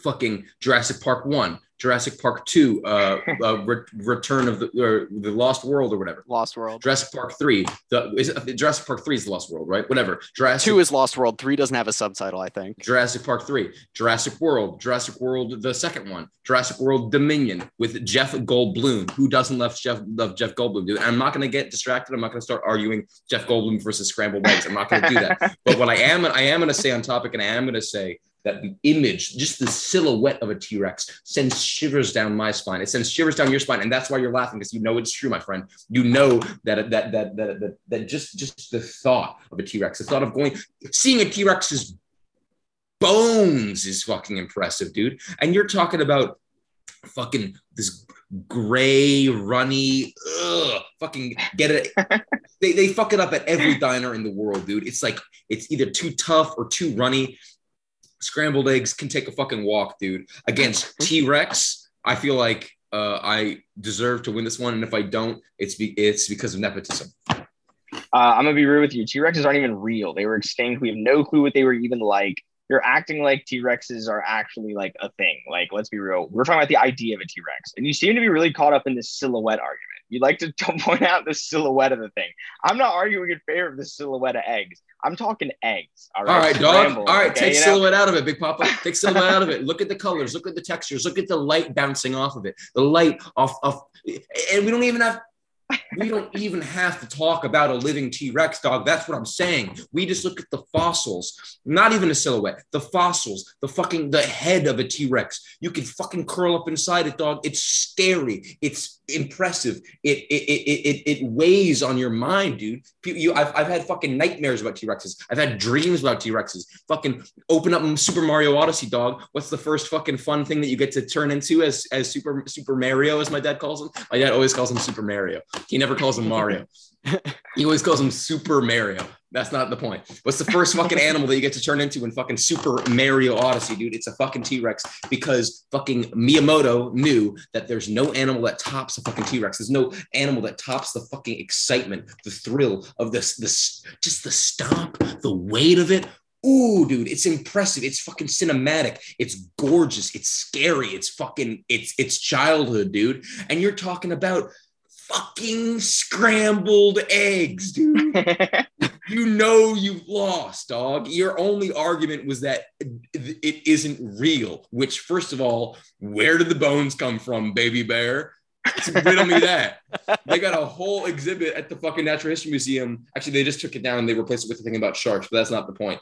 Fucking Jurassic Park 1, Jurassic Park 2, uh, *laughs* uh Re- Return of the or the Lost World or whatever. Lost World. Jurassic Park 3. The is Jurassic Park 3 is the Lost World, right? Whatever. Jurassic Two is Lost World. Three doesn't have a subtitle, I think. Jurassic Park 3, Jurassic World, Jurassic World, the second one, Jurassic World Dominion with Jeff Goldblum. Who doesn't love Jeff, love Jeff Goldblum, dude? I'm not going to get distracted. I'm not going to start arguing Jeff Goldblum versus scrambled eggs. I'm not going to do that. *laughs* but what I am, I am going to say on topic, and I am going to say that the image, just the silhouette of a T Rex, sends shivers down my spine. It sends shivers down your spine, and that's why you're laughing because you know it's true, my friend. You know that that that that that, that just just the thought of a T Rex, the thought of going, seeing a T Rex's bones is fucking impressive, dude. And you're talking about fucking this gray, runny, ugh, fucking get it. *laughs* they, they fuck it up at every diner in the world, dude. It's like it's either too tough or too runny. Scrambled eggs can take a fucking walk, dude. Against *laughs* T Rex, I feel like uh, I deserve to win this one, and if I don't, it's be- it's because of nepotism. Uh, I'm gonna be real with you. T Rexes aren't even real. They were extinct. We have no clue what they were even like. You're acting like T Rexes are actually like a thing. Like, let's be real. We're talking about the idea of a T Rex, and you seem to be really caught up in this silhouette argument. You like to *laughs* point out the silhouette of the thing. I'm not arguing in favor of the silhouette of eggs. I'm talking eggs. All right, All right, dog. All right, okay, take you know? silhouette out of it, Big Papa. Take silhouette out of it. Look at the colors. Look at the textures. Look at the light bouncing off of it. The light off off, and we don't even have. We don't even have to talk about a living T Rex, dog. That's what I'm saying. We just look at the fossils, not even a silhouette, the fossils, the fucking the head of a T Rex. You can fucking curl up inside it, dog. It's scary. It's impressive. It it it it, it weighs on your mind, dude. You, I've, I've had fucking nightmares about T Rexes. I've had dreams about T Rexes. Fucking open up Super Mario Odyssey, dog. What's the first fucking fun thing that you get to turn into as as Super Super Mario, as my dad calls him? My dad always calls him Super Mario. He never calls him Mario. he always calls him Super Mario. That's not the point. What's the first fucking animal that you get to turn into in fucking Super Mario Odyssey, dude? It's a fucking T Rex because fucking Miyamoto knew that there's no animal that tops a fucking T Rex. There's no animal that tops the fucking excitement, the thrill of this, this, just the stomp, the weight of it. Ooh, dude, it's impressive. It's fucking cinematic. It's gorgeous. It's scary. It's fucking, it's, it's childhood, dude. And you're talking about fucking scrambled eggs, dude *laughs* you know you've lost, dog. Your only argument was that it isn't real, which, first of all, where did the bones come from, baby bear? Riddle me that. They got a whole exhibit at the fucking Natural History Museum. Actually, they just took it down and they replaced it with the thing about sharks, but that's not the point.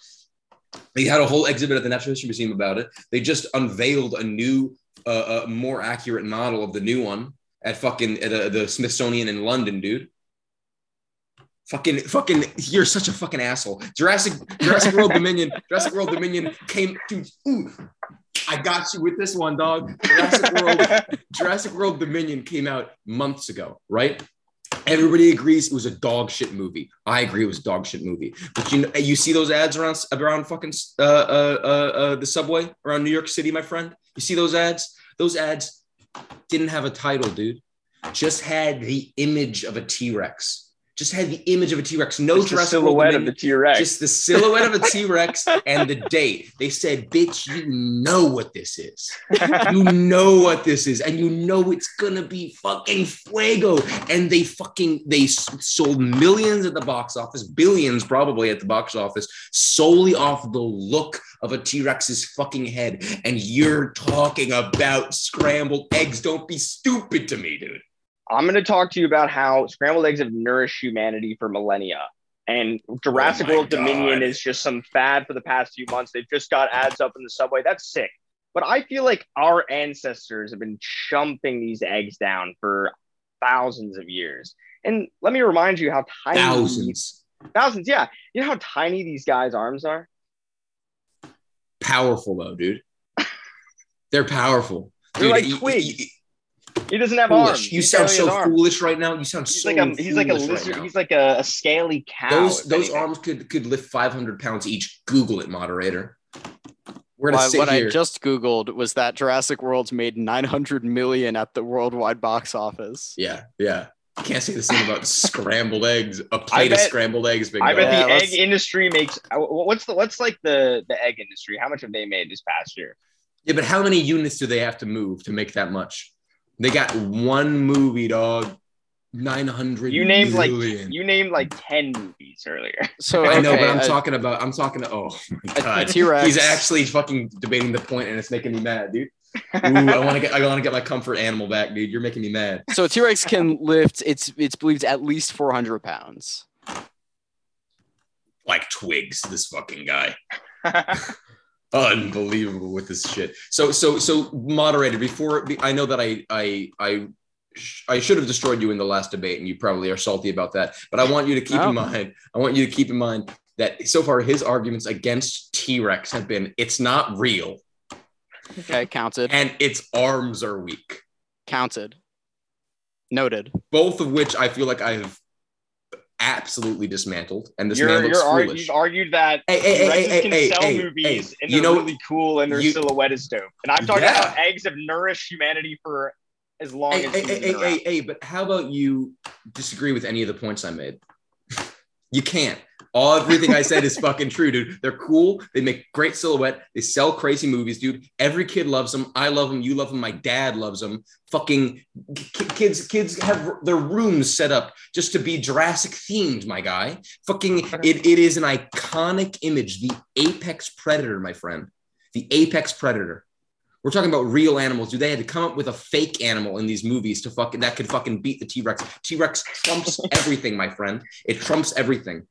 They had a whole exhibit at the Natural History Museum about it. They just unveiled a new, uh, uh, more accurate model of the new one at fucking at, uh, the Smithsonian in London, dude. Fucking, fucking, you're such a fucking asshole. Jurassic, Jurassic World Dominion, Jurassic World Dominion came, dude. Ooh, I got you with this one, dog. Jurassic World, Jurassic World Dominion came out months ago, right? Everybody agrees it was a dog shit movie. I agree it was a dog shit movie. But you know, you see those ads around around fucking uh, uh, uh, uh, the subway around New York City, my friend. You see those ads? Those ads didn't have a title, dude. Just had the image of a T Rex. Just had the image of a T Rex. No Just the Jurassic World silhouette of the T Rex. Just the silhouette of a *laughs* T Rex and the date. They said, bitch, you know what this is. You know what this is. And you know it's gonna be fucking fuego. And they fucking they sold millions at the box office, billions probably at the box office, solely off the look of a T-Rex's fucking head. And you're talking about scrambled eggs. Don't be stupid to me, dude. I'm going to talk to you about how scrambled eggs have nourished humanity for millennia. And Jurassic Oh World Dominion is just some fad for the past few months. They've just got ads up in the subway. That's sick. But I feel like our ancestors have been chumping these eggs down for thousands of years. And let me remind you how tiny Thousands. thousands, yeah. You know how tiny these guys' arms are? Powerful though, dude. They're powerful. They're Dude, like twigs. You- He doesn't have foolish. arms. You He sound so arms. foolish right now. You sound He's so like a he's like a foolish right lizard. he's like a, a scaly cow. those those anything. arms could could lift 500 pounds each. Google it, moderator. We're gonna What, sit what here. I just googled was that Jurassic World's made 900 million at the worldwide box office. yeah, yeah. You can't say the same about *laughs* scrambled eggs. A plate of scrambled eggs, big I bet dog. Yeah, the let's- egg industry makes. uh, What's the what's like the the egg industry? How much have they made this past year? Yeah, but how many units do they have to move to make that much? They got one movie, dog. Nine hundred. You named like you named like ten movies earlier. So I know, okay, but I'm uh, talking about. I'm talking. To oh my god, T-Rex. he's actually fucking debating the point, and it's making me mad, dude. Ooh, I want to get. I want to get my comfort animal back, dude. You're making me mad. So a T-Rex can lift. It's it's believed at least 400 pounds. Like twigs, this fucking guy. *laughs* Unbelievable with this shit. So so so moderator. Before I know that I I I. I should have destroyed you in the last debate, and you probably are salty about that. But I want you to keep No. in oh. mind. I want you to keep in mind that so far his arguments against T Rex have been it's not real, Okay, counted, and its arms are weak. counted, noted. both of which I feel like I've absolutely dismantled. And this you're man looks you're foolish. you've argued that Hey, hey, hey, can hey, sell hey, movies hey, and you they're know, really cool and their you- silhouette is dope. And I'm talking Yeah. about eggs have nourished humanity for as long as hey, hey, hey, hey, but how about you disagree with any of the points I made? *laughs* you can't. All everything I said is fucking true, dude. They're cool. They make great silhouette. They sell crazy movies, dude. Every kid loves them. I love them. You love them. My dad loves them. Fucking kids, kids have their rooms set up just to be Jurassic themed, my guy. Fucking, it, it is an iconic image. The apex predator, my friend. The apex predator. We're talking about real animals. Dude, they had to come up with a fake animal in these movies to fucking that could fucking beat the T Rex. T Rex trumps everything, my friend. It trumps everything.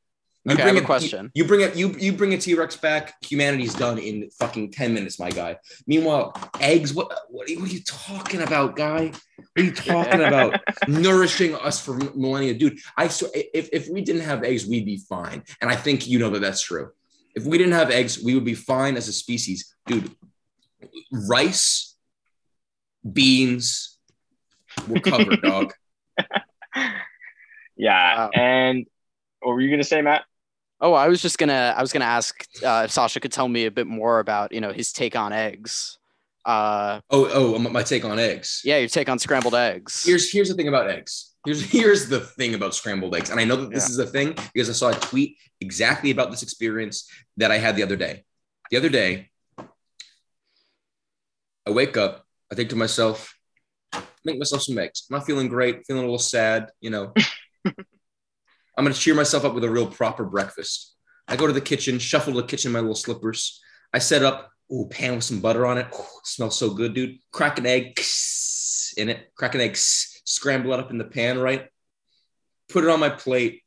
You Okay, I have a it- question. You, you bring it. You you bring a T Rex back. Humanity's done in fucking ten minutes, my guy. Meanwhile, eggs. What what, are you- what are you talking about, guy? What are you talking about? *laughs* Nourishing us for millennia, dude. I swear, if if we didn't have eggs, we'd be fine. And I think you know that that's true. If we didn't have eggs, we would be fine as a species, dude. Rice, beans, we're covered, *laughs* dog. Yeah. Wow. And what were you gonna say, Matt? Oh, I was just gonna I was gonna ask uh, if Sasha could tell me a bit more about you know his take on eggs. Uh, Oh, oh, my take on eggs. yeah, your take on scrambled eggs. Here's here's the thing about eggs. Here's *laughs* here's the thing about scrambled eggs, and I know that this Yeah. is a thing because I saw a tweet exactly about this experience that I had the other day. The other day, I wake up, I think to myself, make myself some eggs. I'm not feeling great, feeling a little sad, you know. *laughs* I'm gonna cheer myself up with a real proper breakfast. I go to the kitchen, shuffle to the kitchen my little slippers. I set up, ooh, pan with some butter on it. Ooh, smells so good, dude. Crack an egg in it, crack an egg, scramble it up in the pan, right? Put it on my plate,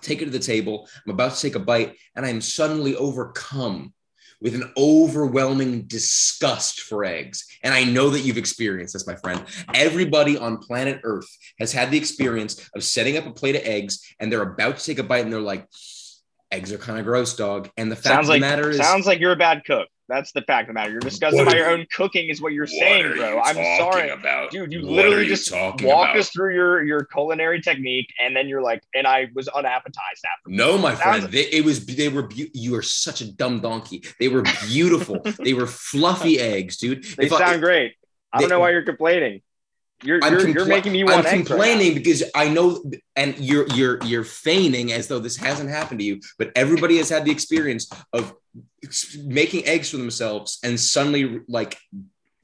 take it to the table. I'm about to take a bite, and I am suddenly overcome with an overwhelming disgust for eggs. And I know that you've experienced this, my friend. Everybody on planet Earth has had the experience of setting up a plate of eggs and they're about to take a bite and they're like, eggs are kind of gross, dog. And the fact Sounds of like the matter is, sounds like you're a bad cook. That's the fact of the matter. You're disgusted What by your own cooking, is what you're What saying, bro. you I'm sorry. about? Dude, you What literally you just talking walked about? us through your your culinary technique, and then you're like, and I was unappetized after. No, my Sounds- friend. They, it was. They were. beau- You are such a dumb donkey. They were beautiful. *laughs* they were fluffy eggs, dude. They If I- sound great. I don't they- know why you're complaining. You're I'm you're, you're making me want I'm right complaining because I know, and you're you're you're feigning as though this hasn't happened to you, but everybody has had the experience of making eggs for themselves and suddenly like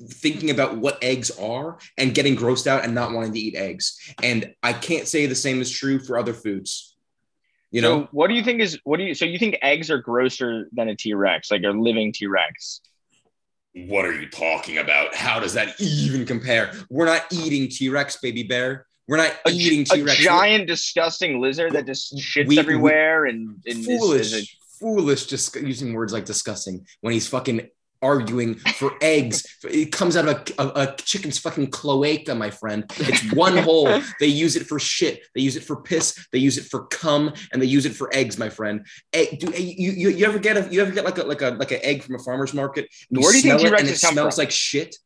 thinking about what eggs are and getting grossed out and not wanting to eat eggs. And I can't say the same is true for other foods. You know, so what do you think is what do you so you think eggs are grosser than a T-Rex, like a living T-Rex? what are you talking about? How does that even compare? We're not eating T Rex, baby bear. We're not A, eating T Rex. A giant, disgusting lizard that just shits We- we- everywhere and, and is- foolish, is a- foolish, just using words like disgusting when he's fucking arguing for *laughs* eggs. It comes out of a, a, a chicken's fucking cloaca, my friend. It's one hole. *laughs* They use it for shit. They use it for piss. They use it for cum, and they use it for eggs, my friend. Egg, do you, you you ever get a you ever get like a like a like an egg from a farmer's market? and Where do you think smell it and it smells from? like shit.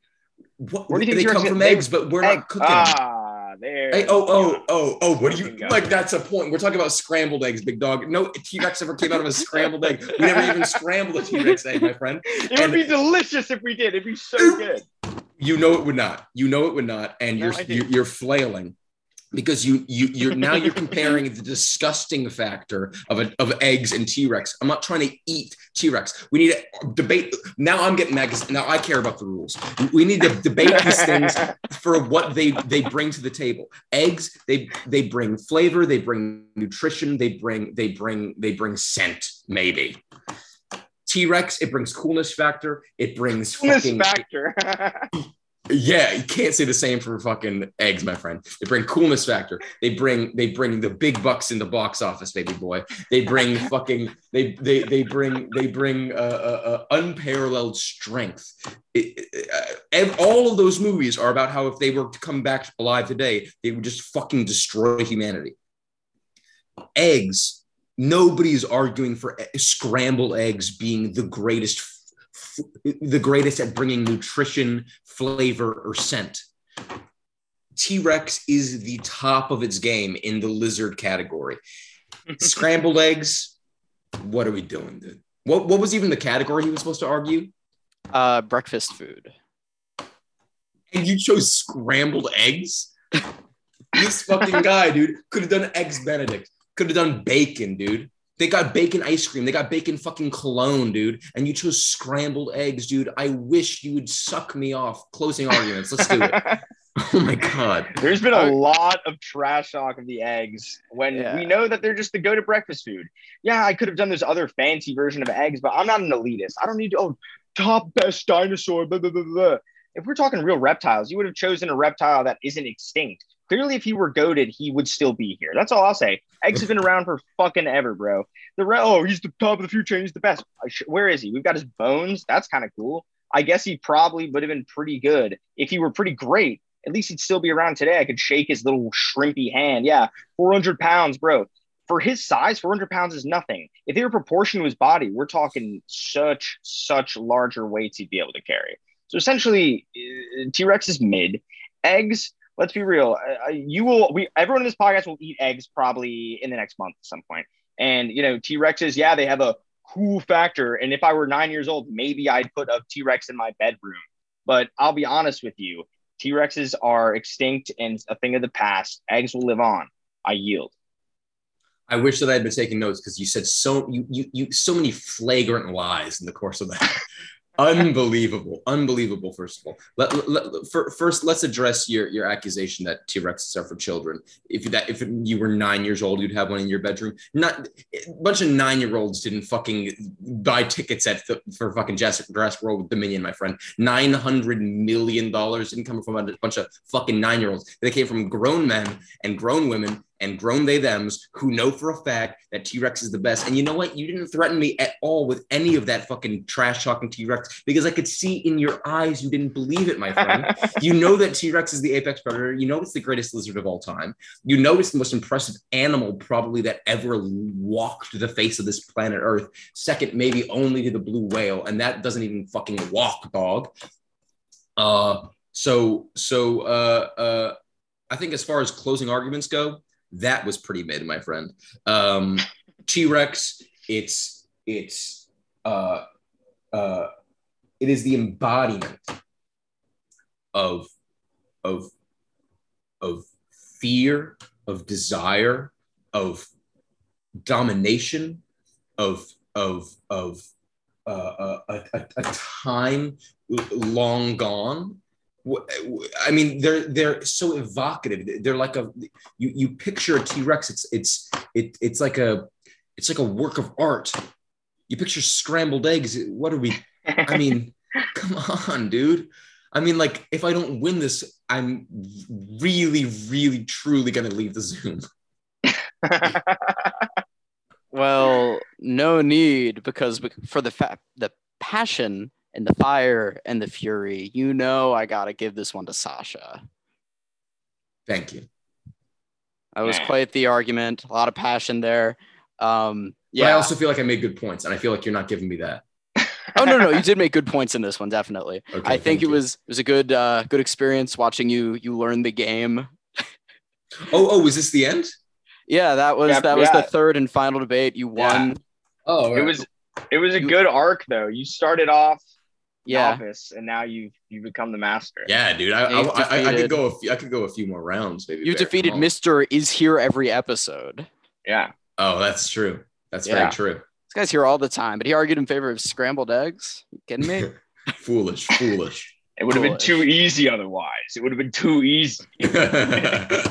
What, Where do you think they come from they- eggs? But we're egg. not cooking. them. Ah, there. Hey, oh, oh, oh, oh, what do you like? That's a point. We're talking about scrambled eggs, big dog. No T Rex ever came out of a scrambled egg. We never even scrambled a T Rex egg, my friend. It would be delicious if we did. It'd be so good. You know it would not. You know it would not. And No, you're, you're you're flailing. Because you you you're now you're comparing the disgusting factor of a, of eggs and T-Rex. I'm not trying to eat T-Rex. We need to debate. Now I'm getting mad now I care about the rules. We need to debate these things for what they they bring to the table. Eggs they they bring flavor, they bring nutrition, they bring they bring they bring scent maybe. T-Rex it brings coolness factor, it brings Coolness fucking factor. *laughs* yeah, you can't say the same for fucking eggs, my friend. They bring coolness factor. They bring they bring the big bucks in the box office, baby boy. They bring *laughs* fucking they they they bring they bring uh, uh, uh, unparalleled strength. It, it, uh, all of those movies are about how if they were to come back alive today, they would just fucking destroy humanity. Eggs. Nobody's arguing for scrambled eggs being the greatest the greatest at bringing nutrition, flavor, or scent. T Rex is the top of its game in the lizard category. *laughs* Scrambled eggs, what are we doing, dude? What, what was even the category he was supposed to argue? Uh, breakfast food. And you chose scrambled eggs? *laughs* this fucking guy, dude, could have done eggs Benedict, could have done bacon, dude. They got bacon ice cream. They got bacon fucking cologne, dude. And you chose scrambled eggs, dude. I wish you would suck me off. Closing arguments. Let's do it. *laughs* Oh my god. There's been a lot of trash talk of the eggs when Yeah. we know that they're just the go-to breakfast food. Yeah, I could have done this other fancy version of eggs, but I'm not an elitist. I don't need to. Oh, top best dinosaur. Blah, blah, blah, blah. If we're talking real reptiles, you would have chosen a reptile that isn't extinct. Clearly, if he were goaded, he would still be here. That's all I'll say. Eggs have been around for fucking ever, bro. The re- oh, he's the top of the future. He's the best. Where is he? We've got his bones. That's kind of cool. I guess he probably would have been pretty good if he were pretty great at least he'd still be around today. I could shake his little shrimpy hand. Yeah, 400 pounds, bro. For his size, 400 pounds is nothing. If they were proportion to his body, we're talking such, such larger weights he'd be able to carry. So essentially, uh, T Rex is mid. Eggs, let's be real. Uh, you will, we, everyone in this podcast will eat eggs probably in the next month at some point. And, you know, T Rexes, yeah, they have a cool factor. And if I were nine years old, maybe I'd put a T Rex in my bedroom. But I'll be honest with you, T Rexes are extinct and a thing of the past. Eggs will live on. I yield. I wish that I had been taking notes because you said so you, you you so many flagrant lies in the course of that. *laughs* unbelievable, unbelievable. First of all, let, let, for, first let's address your your accusation that T Rexes are for children. If that if you were nine years old, you'd have one in your bedroom. Not a bunch of nine year olds didn't fucking buy tickets at the, for fucking Jurassic, Jurassic World with Dominion, my friend. Nine hundred million dollars didn't come from a bunch of fucking nine year olds. They came from grown men and grown women and grown they thems who know for a fact that T Rex is the best. And you know what? You didn't threaten me at all with any of that fucking trash talking T Rex because I could see in your eyes you didn't believe it, my friend. *laughs* you know that T Rex is the apex predator. You know it's the greatest lizard of all time. You know it's the most impressive animal probably that ever walked the face of this planet Earth. Second, maybe only to the blue whale, and that doesn't even fucking walk, dog. Uh, so so uh, uh, I think as far as closing arguments go, that was pretty mid, my friend. Um, T Rex, it's it's uh, uh, it is the embodiment of of of fear, of desire, of domination, of of of uh, a, a, a time long gone I mean, they're they're so evocative. They're like a you you picture a T Rex. It's it's it, it's like a it's like a work of art. You picture scrambled eggs. What are we? I mean, *laughs* come on, dude. I mean, like if I don't win this, I'm really, really, truly gonna leave the Zoom. *laughs* Well, no need because for the fa- the passion and the fire and the fury, you know, I gotta give this one to Sasha. Thank you. That was quite the argument. A lot of passion there. Um, Yeah. I also feel like I made good points, and I feel like you're not giving me that. *laughs* oh no, no, you did make good points in this one, definitely. Okay, I think it you. was it was a good uh, good experience watching you you learn the game. *laughs* Oh, oh, was this the end? Yeah, that was Yeah, that was yeah. the third and final debate. You won. Oh, it was it was a good arc though. You started off Yeah. novice, and now you've you become the master. Yeah, dude. I, I, I, I could go a few, I could go a few more rounds, maybe. You Bear. defeated Mr. Is Here every episode. Yeah. Oh, that's true. That's Yeah. very true. This guy's here all the time, but he argued in favor of scrambled eggs. You kidding me? *laughs* foolish, foolish. *laughs* It would have been too easy otherwise. It would have been too easy. *laughs* Hell yeah,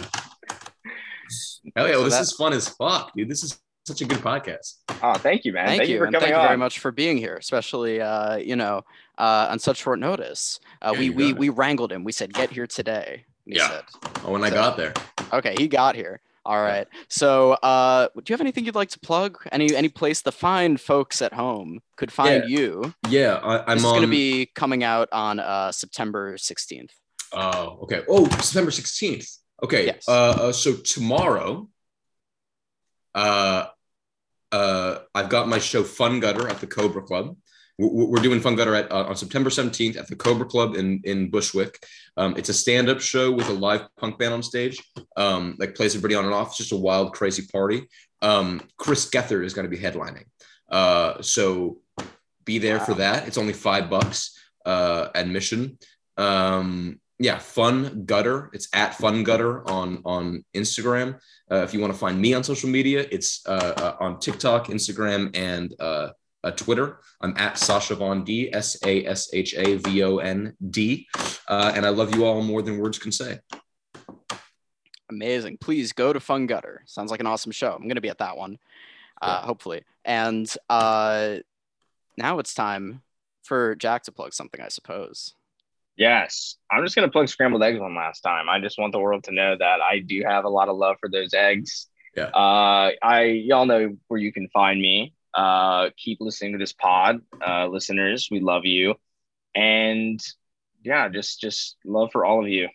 well, So this that- is fun as fuck, dude. This is such a good podcast. Oh, thank you, man. Thank, you, for and coming thank you very much for being here, especially uh, you know uh, on such short notice. Uh, Yeah, we we it. we wrangled him. We said, "Get here today." And he Yeah. said, Oh, when I got there. "Okay, he got here." All right. So, uh, do you have anything you'd like to plug? Any any place the fine folks at home could find you? Yeah, I, I'm This is on. going to be coming out on uh, September 16th. Oh, okay. Oh, September 16th. Okay. Yes. Uh, uh, so tomorrow, uh, uh, I've got my show Fun Gutter at the Cobra Club. We're, we're doing Fun Gutter at, uh, on September 17th at the Cobra Club in, in Bushwick. Um, it's a stand up show with a live punk band on stage, um, like plays everybody on and off. It's just a wild, crazy party. Um, Chris Gethard is going to be headlining. Uh, so be there for that. It's only five bucks uh, admission. Um, yeah, Fun Gutter. It's at Fun Gutter on on Instagram. Uh, if you want to find me on social media, it's uh, uh, on TikTok, Instagram, and uh, uh, Twitter. I'm at Sasha Von D, S A S H A V O N D, uh, and I love you all more than words can say. Amazing. Please go to Fun Gutter. Sounds like an awesome show. I'm going to be at that one, uh, Yeah. hopefully. And uh, now it's time for Jack to plug something, I suppose. Yes. I'm just gonna plug scrambled eggs one last time. I just want the world to know that I do have a lot of love for those eggs. Yeah. Uh I y'all know where you can find me. Uh keep listening to this pod. Uh listeners, we love you. And yeah, just just love for all of you.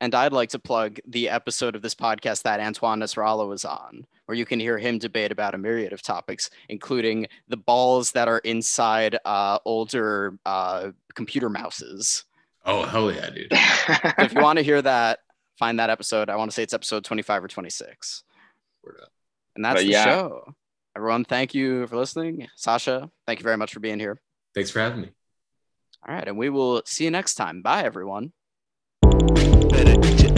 And I'd like to plug the episode of this podcast that Antoine Nasrallah was on, where you can hear him debate about a myriad of topics, including the balls that are inside uh, older uh, computer mouses. Oh hell yeah, dude! *laughs* If you want to hear that, find that episode. I want to say it's episode 25 or 26. And that's But the yeah. show. Everyone, thank you for listening. Sasha, thank you very much for being here. Thanks for having me. All right, and we will see you next time. Bye, everyone. Better eat your